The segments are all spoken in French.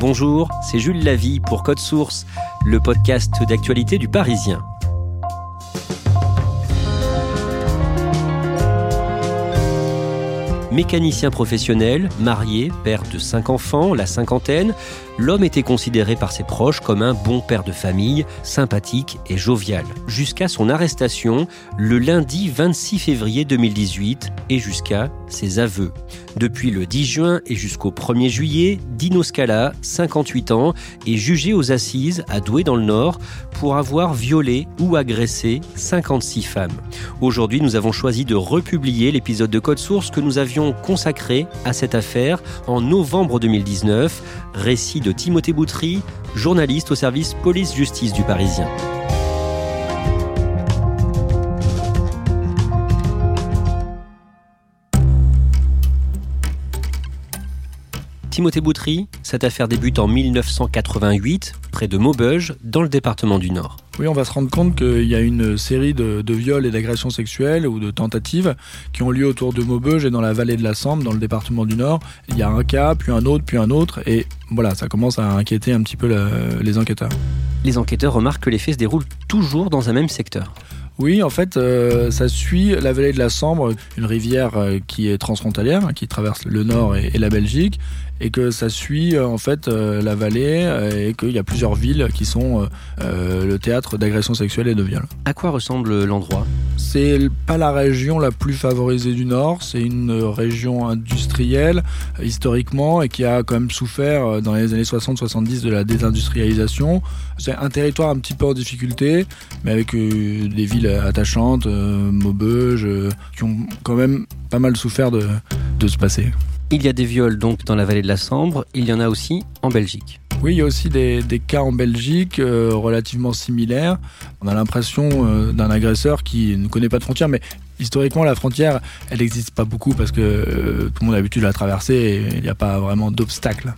Bonjour, c'est Jules Lavie pour Code Source, le podcast d'actualité du Parisien. Mécanicien professionnel, marié, père de cinq enfants, la cinquantaine, l'homme était considéré par ses proches comme un bon père de famille, sympathique et jovial, jusqu'à son arrestation le lundi 26 février 2018 et jusqu'à ses aveux. Depuis le 10 juin et jusqu'au 1er juillet, Dino Scala, 58 ans, est jugé aux assises à Douai dans le Nord pour avoir violé ou agressé 56 femmes. Aujourd'hui, nous avons choisi de republier l'épisode de Code Source que nous avions consacré à cette affaire en novembre 2019, récit de Timothée Boutry, journaliste au service police-justice du Parisien. Timothée Boutry, cette affaire débute en 1988, près de Maubeuge, dans le département du Nord. Oui, on va se rendre compte qu'il y a une série de, viols et d'agressions sexuelles ou de tentatives qui ont lieu autour de Maubeuge et dans la vallée de la Sambre, dans le département du Nord. Il y a un cas, puis un autre, puis un autre, et voilà, ça commence à inquiéter un petit peu les enquêteurs. Les enquêteurs remarquent que les faits se déroulent toujours dans un même secteur. Oui, en fait, euh, ça suit la vallée de la Sambre, une rivière euh, qui est transfrontalière, qui traverse le nord et, la Belgique, et que ça suit euh, en fait la vallée et qu'il y a plusieurs villes qui sont le théâtre d'agressions sexuelles et de viols. À quoi ressemble l'endroit? C'est pas la région la plus favorisée du nord, c'est une région industrielle historiquement et qui a quand même souffert dans les années 60-70 de la désindustrialisation. C'est un territoire un petit peu en difficulté, mais avec des villes attachantes, euh, Maubeuge, euh, qui ont quand même pas mal souffert de, de ce passé. Il y a des viols donc dans la vallée de la Sambre, il y en a aussi en Belgique. Oui, il y a aussi des, des cas en Belgique euh, relativement similaires. On a l'impression d'un agresseur qui ne connaît pas de frontières, mais historiquement, la frontière, elle n'existe pas beaucoup parce que tout le monde a l'habitude de la traverser et il n'y a pas vraiment d'obstacle.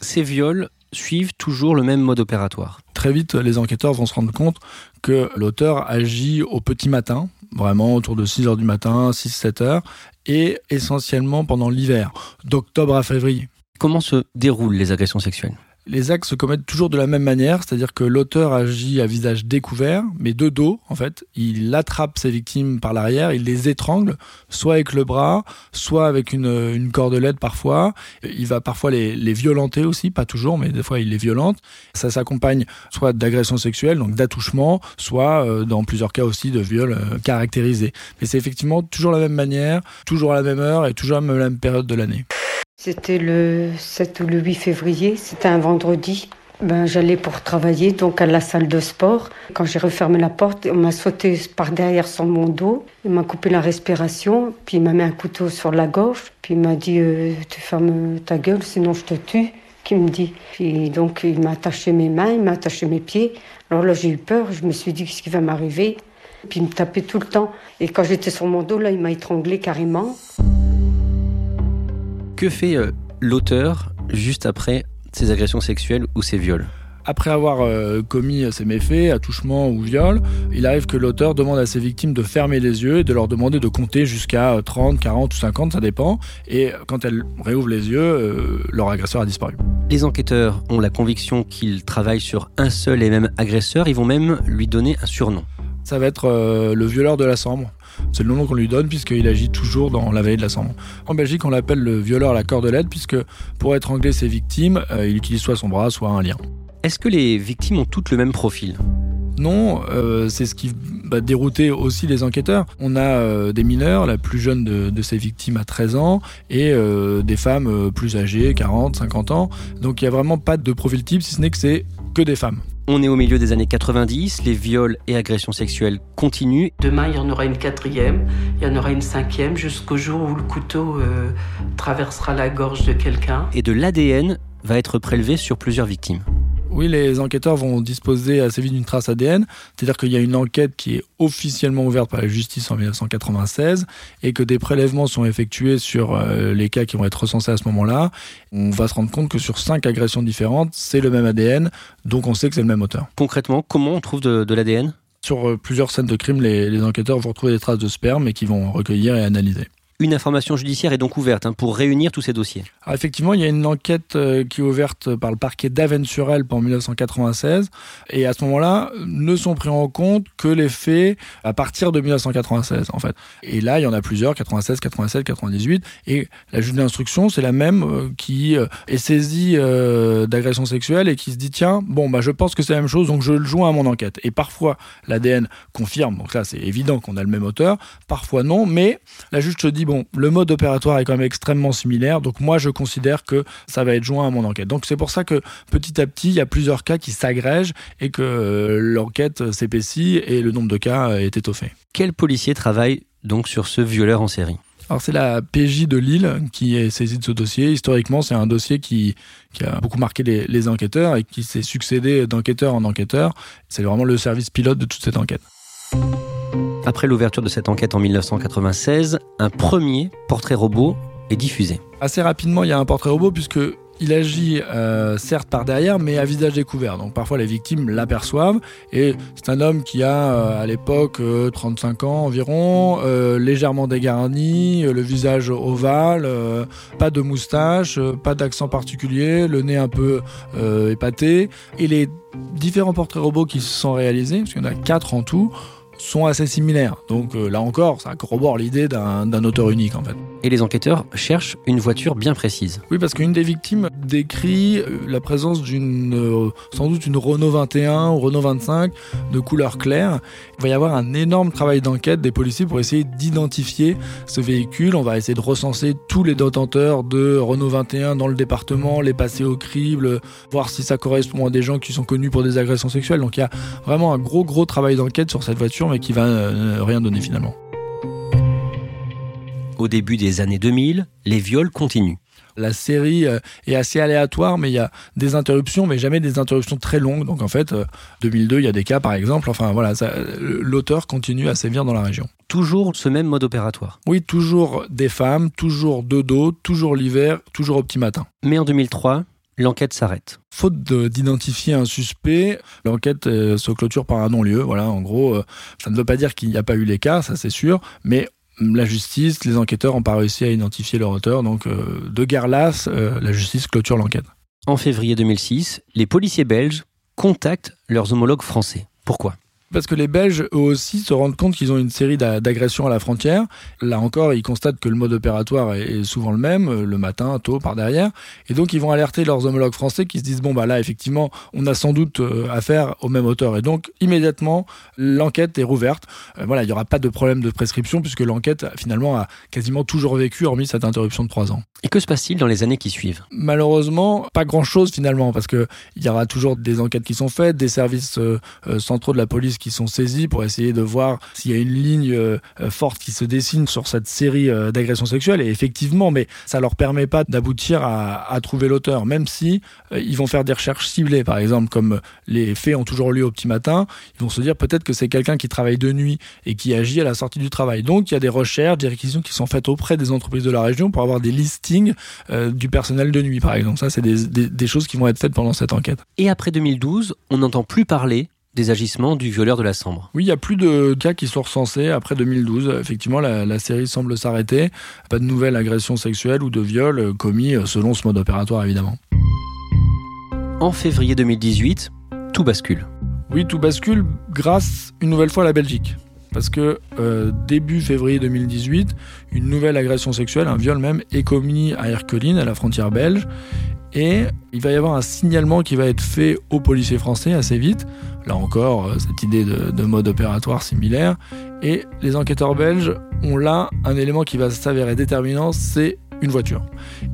Ces viols suivent toujours le même mode opératoire très vite, les enquêteurs vont se rendre compte que l'auteur agit au petit matin, vraiment autour de 6 heures du matin, 6-7 heures, et essentiellement pendant l'hiver, d'octobre à février. Comment se déroulent les agressions sexuelles? Les actes se commettent toujours de la même manière, c'est-à-dire que l'auteur agit à visage découvert, mais de dos, en fait. Il attrape ses victimes par l'arrière, il les étrangle, soit avec le bras, soit avec une, cordelette parfois. Il va parfois les, violenter aussi, pas toujours, mais des fois il les violente. Ça s'accompagne soit d'agressions sexuelles, donc d'attouchement, soit euh, dans plusieurs cas aussi de viols euh, caractérisés. Mais c'est effectivement toujours la même manière, toujours à la même heure et toujours à la même période de l'année. C'était le 7 ou le 8 février, c'était un vendredi. Ben, j'allais pour travailler donc à la salle de sport. Quand j'ai refermé la porte, on m'a sauté par derrière sur mon dos. Il m'a coupé la respiration, puis il m'a mis un couteau sur la gorge, puis il m'a dit euh, Tu fermes ta gueule, sinon je te tue. Qui me dit. Puis donc il m'a attaché mes mains, il m'a attaché mes pieds. Alors là j'ai eu peur, je me suis dit Qu'est-ce qui va m'arriver? Puis il me tapait tout le temps. Et quand j'étais sur mon dos, là, il m'a étranglé carrément. Que fait euh, l'auteur juste après ces agressions sexuelles ou ces viols? Après avoir euh, commis ces méfaits, attouchement ou viol, il arrive que l'auteur demande à ses victimes de fermer les yeux et de leur demander de compter jusqu'à 30, 40 ou 50, ça dépend. Et quand elles réouvrent les yeux, euh, leur agresseur a disparu. Les enquêteurs ont la conviction qu'ils travaillent sur un seul et même agresseur. Ils vont même lui donner un surnom. Ça va être euh, le violeur de la Sambre. C'est le nom qu'on lui donne puisqu'il agit toujours dans la veille de la Sambre. En Belgique, on l'appelle le violeur à la cordelette puisque pour étrangler ses victimes, il utilise soit son bras, soit un lien. Est-ce que les victimes ont toutes le même profil? Non, euh, c'est ce qui va dérouter aussi les enquêteurs. On a euh, des mineurs, la plus jeune de, ces victimes a 13 ans, et euh, des femmes plus âgées, 40, 50 ans. Donc il n'y a vraiment pas de profil type, si ce n'est que c'est que des femmes. On est au milieu des années 90, les viols et agressions sexuelles continuent. Demain, il y en aura une quatrième, il y en aura une cinquième, jusqu'au jour où le couteau traversera la gorge de quelqu'un. Et de l'ADN va être prélevé sur plusieurs victimes. Oui, les enquêteurs vont disposer assez vite d'une trace ADN, c'est-à-dire qu'il y a une enquête qui est officiellement ouverte par la justice en 1996 et que des prélèvements sont effectués sur euh, les cas qui vont être recensés à ce moment-là. On va se rendre compte que sur cinq agressions différentes, c'est le même ADN, donc on sait que c'est le même auteur. Concrètement, comment on trouve de, l'ADN Sur euh, plusieurs scènes de crime, les, les enquêteurs vont retrouver des traces de sperme et qui vont recueillir et analyser. Une information judiciaire est donc ouverte hein, pour réunir tous ces dossiers. effectivement, il y a une enquête euh, qui est ouverte par le parquet d'Avennes-sur-Elbe en 1996. Et à ce moment-là, ne sont pris en compte que les faits à partir de 1996, en fait. Et là, il y en a plusieurs, 96, 87, 98. Et la juge d'instruction, c'est la même euh, qui euh, est saisie d'agression sexuelle et qui se dit, tiens, bon, bah, je pense que c'est la même chose, donc je le joins à mon enquête. Et parfois, l'ADN confirme, donc là, c'est évident qu'on a le même auteur. Parfois, non, mais la juge se dit, bon, le mode opératoire est quand même extrêmement similaire, donc moi je considère que ça va être joint à mon enquête. Donc c'est pour ça que petit à petit, il y a plusieurs cas qui s'agrègent et que euh, l'enquête s'épaissit et le nombre de cas est étoffé. Quel policier travaille donc sur ce violeur en série? Alors c'est la PJ de Lille qui est saisie de ce dossier. Historiquement, c'est un dossier qui, a beaucoup marqué les, les enquêteurs et qui s'est succédé d'enquêteur en enquêteur. C'est vraiment le service pilote de toute cette enquête. Après l'ouverture de cette enquête en 1996, un premier portrait robot est diffusé. Assez rapidement, il y a un portrait robot puisque il agit euh, certes par derrière, mais à visage découvert. Donc parfois les victimes l'aperçoivent. Et c'est un homme qui a euh, à l'époque 35 euh, ans environ, légèrement dégarni, le visage ovale, pas de moustache, pas d'accent particulier, le nez un peu épaté. Et les différents portraits robots qui se sont réalisés, parce qu'il y en a quatre en tout, sont assez similaires. Donc euh, là encore, ça corrobore l'idée d'un auteur unique en fait. Et les enquêteurs cherchent une voiture bien précise. Oui, parce qu'une des victimes décrit euh, la présence d'une, euh, sans doute une Renault 21 ou Renault 25 de couleur claire. Il va y avoir un énorme travail d'enquête des policiers pour essayer d'identifier ce véhicule. On va essayer de recenser tous les détenteurs de Renault 21 dans le département, les passer au crible, voir si ça correspond à des gens qui sont connus pour des agressions sexuelles. Donc il y a vraiment un gros gros travail d'enquête sur cette voiture mais qui va euh, rien donner finalement. Au début des années 2000, les viols continuent. La série euh, est assez aléatoire, mais il y a des interruptions, mais jamais des interruptions très longues. Donc en fait, 2002, euh, il y a des cas par exemple. Enfin voilà, l'auteur continue à sévir dans la région. Toujours ce même mode opératoire. Oui, toujours des femmes, toujours de dos, toujours l'hiver, toujours au petit matin. Mais en 2003, l'enquête s'arrête. Faute d'identifier un suspect, l'enquête euh, se clôture par un non-lieu. Voilà, en gros, euh, ça ne veut pas dire qu'il n'y a pas eu les cas, ça c'est sûr, mais la justice, les enquêteurs n'ont pas réussi à identifier leur auteur, donc euh, de guerre lasse, la justice clôture l'enquête. En février 2006, les policiers belges contactent leurs homologues français. Pourquoi? Parce que les Belges, eux aussi, se rendent compte qu'ils ont une série d'agressions à la frontière. Là encore, ils constatent que le mode opératoire est souvent le même, euh, le matin, tôt, par derrière. Et donc, ils vont alerter leurs homologues français qui se disent, bon, bah là, effectivement, on a sans doute euh, affaire au même auteur. Et donc, immédiatement, l'enquête est rouverte. Euh, voilà, il n'y aura pas de problème de prescription puisque l'enquête, finalement, a quasiment toujours vécu, hormis cette interruption de trois ans. Et que se passe-t-il dans les années qui suivent? Malheureusement, pas grand-chose finalement, parce qu'il y aura toujours des enquêtes qui sont faites, des services centraux de la police qui sont saisis pour essayer de voir s'il y a une ligne euh, forte qui se dessine sur cette série euh, d'agressions sexuelles. Et effectivement, mais ça leur permet pas d'aboutir à, trouver l'auteur, même si ils vont faire des recherches ciblées, par exemple, comme les faits ont toujours lieu au petit matin. Ils vont se dire peut-être que c'est quelqu'un qui travaille de nuit et qui agit à la sortie du travail. Donc, il y a des recherches, des réquisitions qui sont faites auprès des entreprises de la région pour avoir des listings du personnel de nuit, par exemple. Ça, c'est des, des choses qui vont être faites pendant cette enquête. Et après 2012, on n'entend plus parler des agissements du violeur de la Sambre. Oui, il y a plus de cas qui sont recensés après 2012. Effectivement, la, série semble s'arrêter. Pas de nouvelles agressions sexuelles ou de viols commis selon ce mode opératoire, évidemment. En février 2018, tout bascule. Oui, tout bascule grâce une nouvelle fois à la Belgique. Parce que euh, début février 2018, une nouvelle agression sexuelle, un viol même, est commis à Erkeline, à la frontière belge. Et il va y avoir un signalement qui va être fait aux policiers français assez vite. Là encore, euh, cette idée de, mode opératoire similaire. Et les enquêteurs belges ont là un élément qui va s'avérer déterminant, c'est une voiture.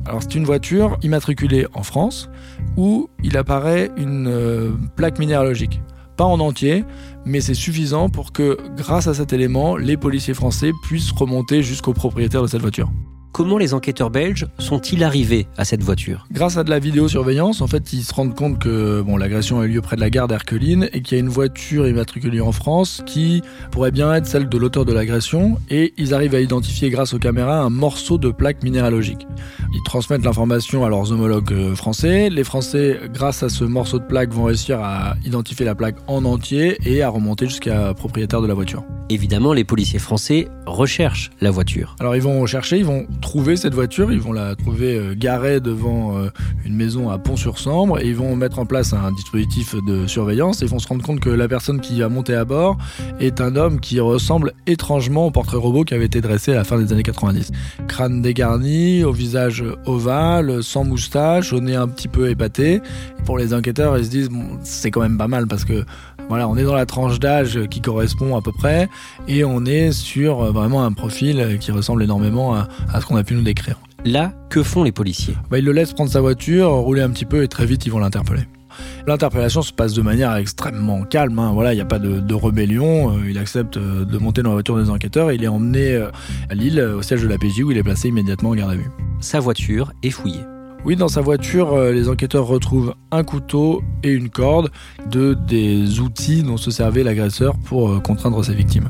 Alors c'est une voiture immatriculée en France où il apparaît une euh, plaque minéralogique. Pas en entier, mais c'est suffisant pour que, grâce à cet élément, les policiers français puissent remonter jusqu'au propriétaire de cette voiture. Comment les enquêteurs belges sont-ils arrivés à cette voiture? Grâce à de la vidéosurveillance, en fait, ils se rendent compte que bon, l'agression a eu lieu près de la gare d'Herculine et qu'il y a une voiture immatriculée en France qui pourrait bien être celle de l'auteur de l'agression et ils arrivent à identifier grâce aux caméras un morceau de plaque minéralogique. Ils transmettent l'information à leurs homologues euh, français. Les Français, grâce à ce morceau de plaque, vont réussir à identifier la plaque en entier et à remonter jusqu'à propriétaire de la voiture. Évidemment, les policiers français recherchent la voiture. Alors ils vont chercher, ils vont trouver cette voiture, ils vont la trouver euh, garée devant euh, une maison à Pont-sur-Sambre et ils vont mettre en place un dispositif de surveillance et ils vont se rendre compte que la personne qui va monter à bord est un homme qui ressemble étrangement au portrait robot qui avait été dressé à la fin des années 90. Crâne dégarni, au visage ovale, sans moustache, au nez un petit peu épaté. Pour les enquêteurs, ils se disent c'est quand même pas mal parce que voilà, on est dans la tranche d'âge qui correspond à peu près et on est sur euh, vraiment un profil qui ressemble énormément à, ce qu'on a pu nous décrire. Là, que font les policiers? Bah, Ils le laissent prendre sa voiture, rouler un petit peu et très vite ils vont l'interpeller. L'interpellation se passe de manière extrêmement calme. Hein. Voilà, il n'y a pas de, rébellion. Euh, il accepte euh, de monter dans la voiture des enquêteurs et il est emmené à Lille, au siège de la PJ, où il est placé immédiatement en garde à vue. Sa voiture est fouillée. Oui, dans sa voiture, euh, les enquêteurs retrouvent un couteau et une corde, deux des outils dont se servait l'agresseur pour euh, contraindre ses victimes.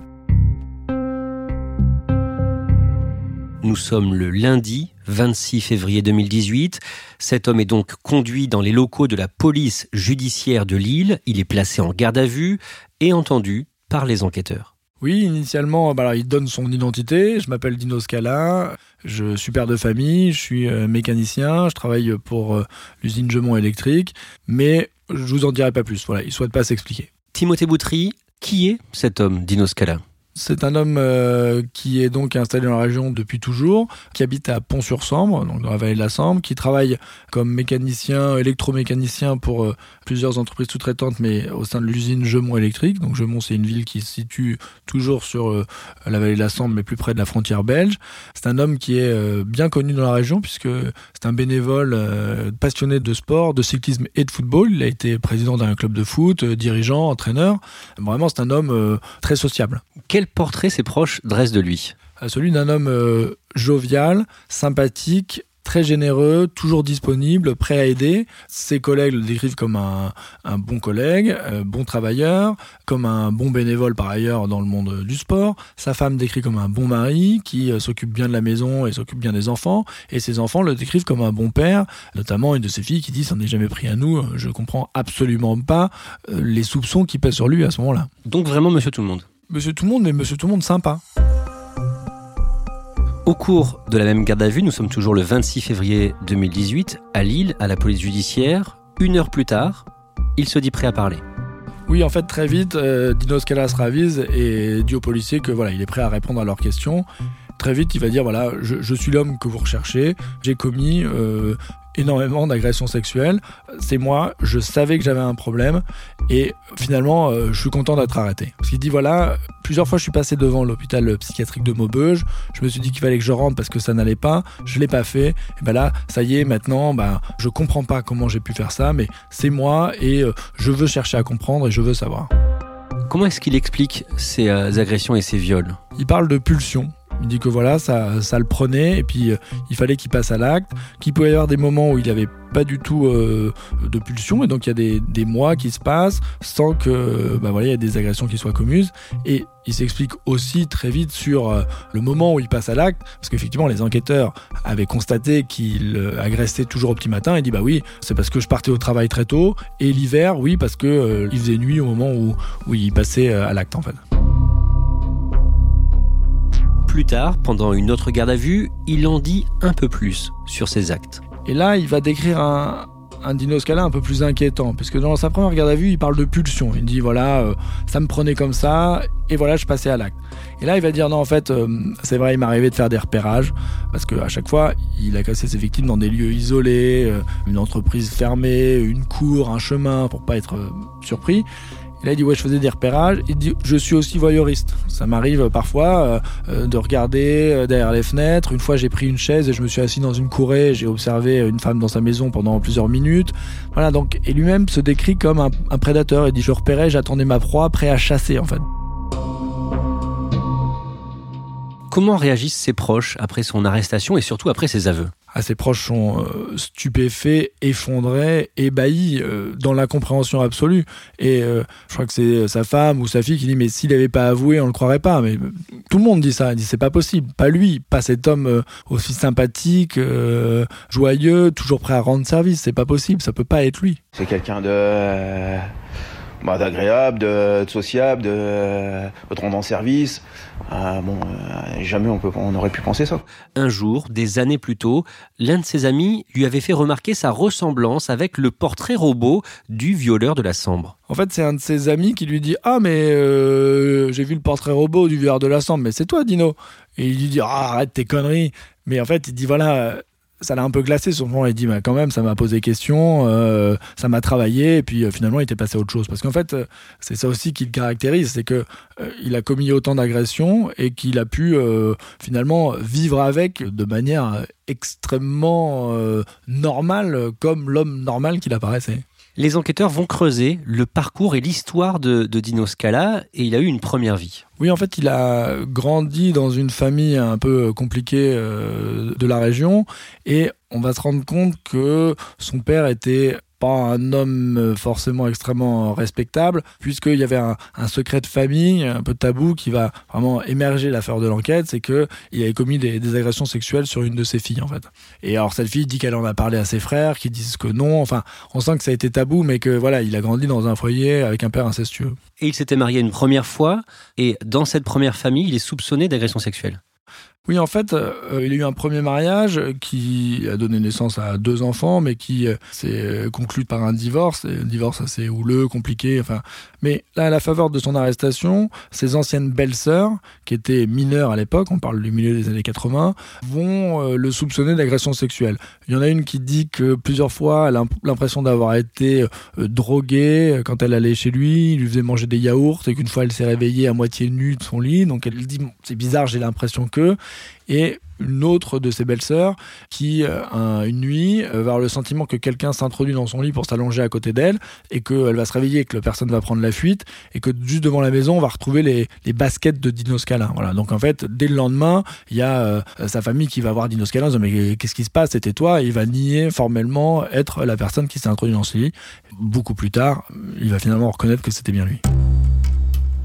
Nous sommes le lundi 26 février 2018. Cet homme est donc conduit dans les locaux de la police judiciaire de Lille. Il est placé en garde à vue et entendu par les enquêteurs. Oui, initialement, bah il donne son identité. Je m'appelle Dino Scala, je suis père de famille, je suis euh, mécanicien, je travaille pour euh, l'usine Gemont électrique, mais je vous en dirai pas plus. Voilà, il souhaite pas s'expliquer. Timothée Boutry, qui est cet homme, Dino Scala? C'est un homme euh, qui est donc installé dans la région depuis toujours, qui habite à Pont-sur-Sambre, donc dans la vallée de la Sambre, qui travaille comme mécanicien, électromécanicien pour euh, plusieurs entreprises sous-traitantes, mais au sein de l'usine Gemont électrique. Donc Gemont, c'est une ville qui se situe toujours sur euh, la vallée de la Sambre, mais plus près de la frontière belge. C'est un homme qui est bien connu dans la région puisque c'est un bénévole passionné de sport, de cyclisme et de football. Il a été président d'un club de foot, dirigeant, entraîneur. Vraiment, c'est un homme très sociable. Quel portrait ses proches dressent de lui Celui d'un homme euh, jovial, sympathique, très généreux, toujours disponible, prêt à aider. Ses collègues le décrivent comme un, bon collègue, euh, bon travailleur, comme un bon bénévole par ailleurs dans le monde du sport. Sa femme décrit comme un bon mari qui euh, s'occupe bien de la maison et s'occupe bien des enfants. Et ses enfants le décrivent comme un bon père, notamment une de ses filles qui dit « ça n'est jamais pris à nous, je comprends absolument pas les soupçons qui pèsent sur lui à ce moment-là ». Donc vraiment monsieur tout le monde Monsieur Tout le Monde, mais Monsieur Tout le Monde sympa. Au cours de la même garde à vue, nous sommes toujours le 26 février 2018, à Lille, à la police judiciaire. Une heure plus tard, il se dit prêt à parler. Oui, en fait, très vite, euh, Dinos Callas ravise et dit aux policiers que voilà, il est prêt à répondre à leurs questions. Très vite, il va dire voilà, je, suis l'homme que vous recherchez. J'ai commis euh, énormément d'agressions sexuelles. C'est moi, je savais que j'avais un problème et finalement, euh, je suis content d'être arrêté. Parce qu'il dit voilà, plusieurs fois je suis passé devant l'hôpital psychiatrique de Maubeuge, je me suis dit qu'il fallait que je rentre parce que ça n'allait pas, je l'ai pas fait. Et ben là, ça y est, maintenant, ben, je comprends pas comment j'ai pu faire ça, mais c'est moi et euh, je veux chercher à comprendre et je veux savoir. Comment est-ce qu'il explique ces euh, agressions et ces viols? Il parle de pulsion. Il dit que voilà, ça, ça le prenait et puis euh, il fallait qu'il passe à l'acte, qu'il pouvait y avoir des moments où il n'y avait pas du tout euh, de pulsion et donc il y a des, mois qui se passent sans que bah voilà, il y ait des agressions qui soient communes et il s'explique aussi très vite sur euh, le moment où il passe à l'acte parce qu'effectivement les enquêteurs avaient constaté qu'il euh, agressait toujours au petit matin et dit bah oui, c'est parce que je partais au travail très tôt et l'hiver oui parce que euh, il faisait nuit au moment où, où il passait à l'acte en fait. Plus tard, pendant une autre garde à vue, il en dit un peu plus sur ses actes. Et là, il va décrire un, un un peu plus inquiétant, puisque dans sa première garde à vue, il parle de pulsion. Il dit voilà, euh, ça me prenait comme ça, et voilà, je passais à l'acte. Et là, il va dire non, en fait, euh, c'est vrai, il m'arrivait de faire des repérages, parce qu'à chaque fois, il a cassé ses victimes dans des lieux isolés, euh, une entreprise fermée, une cour, un chemin, pour pas être surpris. Et là, il dit ouais, je faisais des repérages. Il dit je suis aussi voyeuriste. Ça m'arrive parfois euh, de regarder euh, derrière les fenêtres. Une fois, j'ai pris une chaise et je me suis assis dans une courée. J'ai observé une femme dans sa maison pendant plusieurs minutes. Voilà donc. Et lui-même se décrit comme un, un prédateur. Il dit je repérais, j'attendais ma proie, prêt à chasser en fait. Comment réagissent ses proches après son arrestation et surtout après ses aveux? Ses proches sont euh, stupéfaits, effondrés, ébahis, euh, dans l'incompréhension absolue. Et euh, je crois que c'est sa femme ou sa fille qui dit mais s'il n'avait pas avoué, on le croirait pas. Mais tout le monde dit ça. Il dit c'est pas possible, pas lui, pas cet homme euh, aussi sympathique, euh, joyeux, toujours prêt à rendre service. C'est pas possible, ça peut pas être lui. C'est quelqu'un de bah, d'agréable, de, de, sociable, de, de te rendre en service. Euh, bon, euh, jamais on, peut, on aurait pu penser ça. Un jour, des années plus tôt, l'un de ses amis lui avait fait remarquer sa ressemblance avec le portrait robot du violeur de la Sambre. En fait, c'est un de ses amis qui lui dit Ah, mais euh, j'ai vu le portrait robot du violeur de la Sambre, mais c'est toi, Dino. Et il lui dit Ah, arrête tes conneries. Mais en fait, il dit Voilà ça l'a un peu glacé son moment. Il dit, bah, quand même, ça m'a posé question, euh, ça m'a travaillé, et puis euh, finalement, il était passé à autre chose. Parce qu'en fait, euh, c'est ça aussi qui le caractérise, c'est que il a commis autant d'agressions et qu'il a pu finalement vivre avec de manière extrêmement normale, comme l'homme normal qu'il apparaissait. Les enquêteurs vont creuser le parcours et l'histoire de, Dino Scala et il a eu une première vie. Oui, en fait, il a grandi dans une famille un peu compliquée euh, de la région et on va se rendre compte que son père était pas un homme forcément extrêmement respectable, puisqu'il y avait un, secret de famille, un peu tabou, qui va vraiment émerger l'affaire de l'enquête, c'est que il avait commis des, des, agressions sexuelles sur une de ses filles, en fait. Et alors, cette fille dit qu'elle en a parlé à ses frères, qui disent que non. Enfin, on sent que ça a été tabou, mais que voilà, il a grandi dans un foyer avec un père incestueux. Et il s'était marié une première fois, et dans cette première famille, il est soupçonné d'agression sexuelle. Oui, en fait, euh, il a eu un premier mariage qui a donné naissance à deux enfants, mais qui euh, s'est conclu par un divorce, un divorce assez houleux, compliqué. Enfin, mais là, à la faveur de son arrestation, ses anciennes belles-sœurs, qui étaient mineures à l'époque, on parle du milieu des années 80, vont euh, le soupçonner d'agression sexuelle. Il y en a une qui dit que plusieurs fois, elle a l'impression d'avoir été euh, droguée quand elle allait chez lui, il lui faisait manger des yaourts, et qu'une fois, elle s'est réveillée à moitié nue de son lit. Donc, elle dit, c'est bizarre, j'ai l'impression que et une autre de ses belles-sœurs qui, euh, une nuit, euh, va avoir le sentiment que quelqu'un s'introduit dans son lit pour s'allonger à côté d'elle et qu'elle va se réveiller et que la personne va prendre la fuite et que juste devant la maison, on va retrouver les, les baskets de Dino Scala. Voilà. Donc en fait, dès le lendemain, il y a euh, sa famille qui va voir Dino Scala en disant mais qu'est-ce qui se passe? C'était toi? Et il va nier formellement être la personne qui s'est introduite dans ce lit. Beaucoup plus tard, il va finalement reconnaître que c'était bien lui.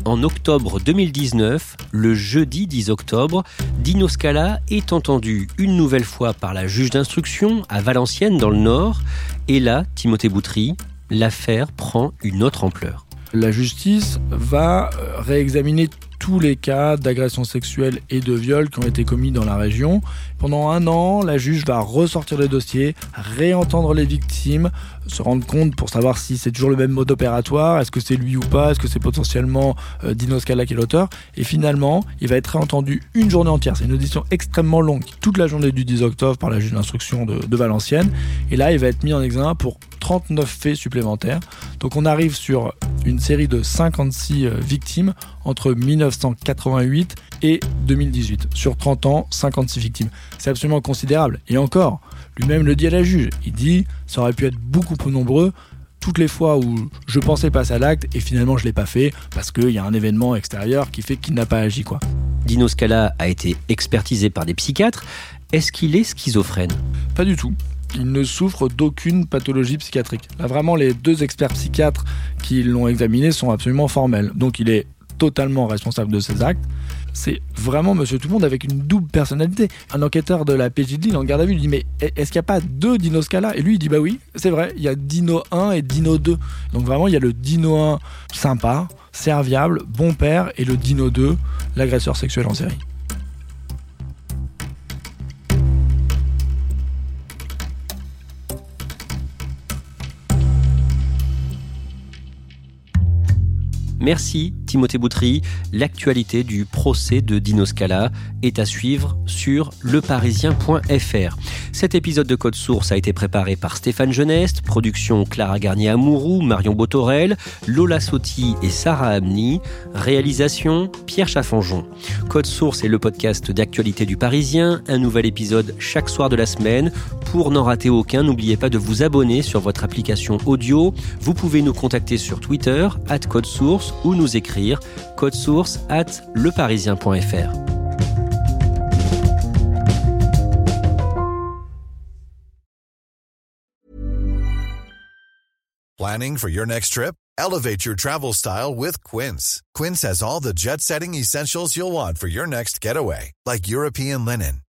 En octobre 2019, le jeudi 10 octobre, Dino Scala est entendu une nouvelle fois par la juge d'instruction à Valenciennes dans le Nord. Et là, Timothée Boutry, l'affaire prend une autre ampleur. La justice va réexaminer tous les cas d'agression sexuelle et de viol qui ont été commis dans la région. Pendant un an, la juge va ressortir le dossier, réentendre les victimes, se rendre compte pour savoir si c'est toujours le même mode opératoire, est-ce que c'est lui ou pas, est-ce que c'est potentiellement euh, Dino Scala qui est l'auteur. Et finalement, il va être réentendu une journée entière. C'est une audition extrêmement longue, toute la journée du 10 octobre par la juge d'instruction de, de Valenciennes. Et là, il va être mis en examen pour 39 faits supplémentaires. Donc on arrive sur une série de 56 victimes entre 1988 et 2018. Sur 30 ans, 56 victimes. C'est absolument considérable. Et encore, lui-même le dit à la juge. Il dit, ça aurait pu être beaucoup plus nombreux. toutes les fois où je pensais passer à l'acte et finalement je l'ai pas fait parce qu'il y a un événement extérieur qui fait qu'il n'a pas agi quoi. Dino Scala a été expertisé par des psychiatres. Est-ce qu'il est schizophrène? Pas du tout. Il ne souffre d'aucune pathologie psychiatrique. Là, vraiment, les deux experts psychiatres qui l'ont examiné sont absolument formels. Donc, il est totalement responsable de ses actes. C'est vraiment Monsieur Tout le Monde avec une double personnalité. Un enquêteur de la PJD, il en garde à vue, il dit Mais est-ce qu'il n'y a pas deux Dino Scala? Et lui, il dit Bah oui, c'est vrai, il y a Dino 1 et Dino 2. Donc, vraiment, il y a le Dino 1 sympa, serviable, bon père, et le Dino 2, l'agresseur sexuel en série. Merci Timothée Boutry. L'actualité du procès de Dino Scala est à suivre sur leparisien.fr. Cet épisode de Code Source a été préparé par Stéphane Geneste, production Clara Garnier-Amouroux, Marion Botorel, Lola Sotti et Sarah Amni, réalisation Pierre Chaffanjon. Code Source est le podcast d'actualité du Parisien, un nouvel épisode chaque soir de la semaine. Pour n'en rater aucun, n'oubliez pas de vous abonner sur votre application audio. Vous pouvez nous contacter sur Twitter, at Code Source, ou nous écrire code source at leparisien.fr. Planning for your next trip? Elevate your travel style with Quince. Quince has all the jet setting essentials you'll want for your next getaway, like European linen,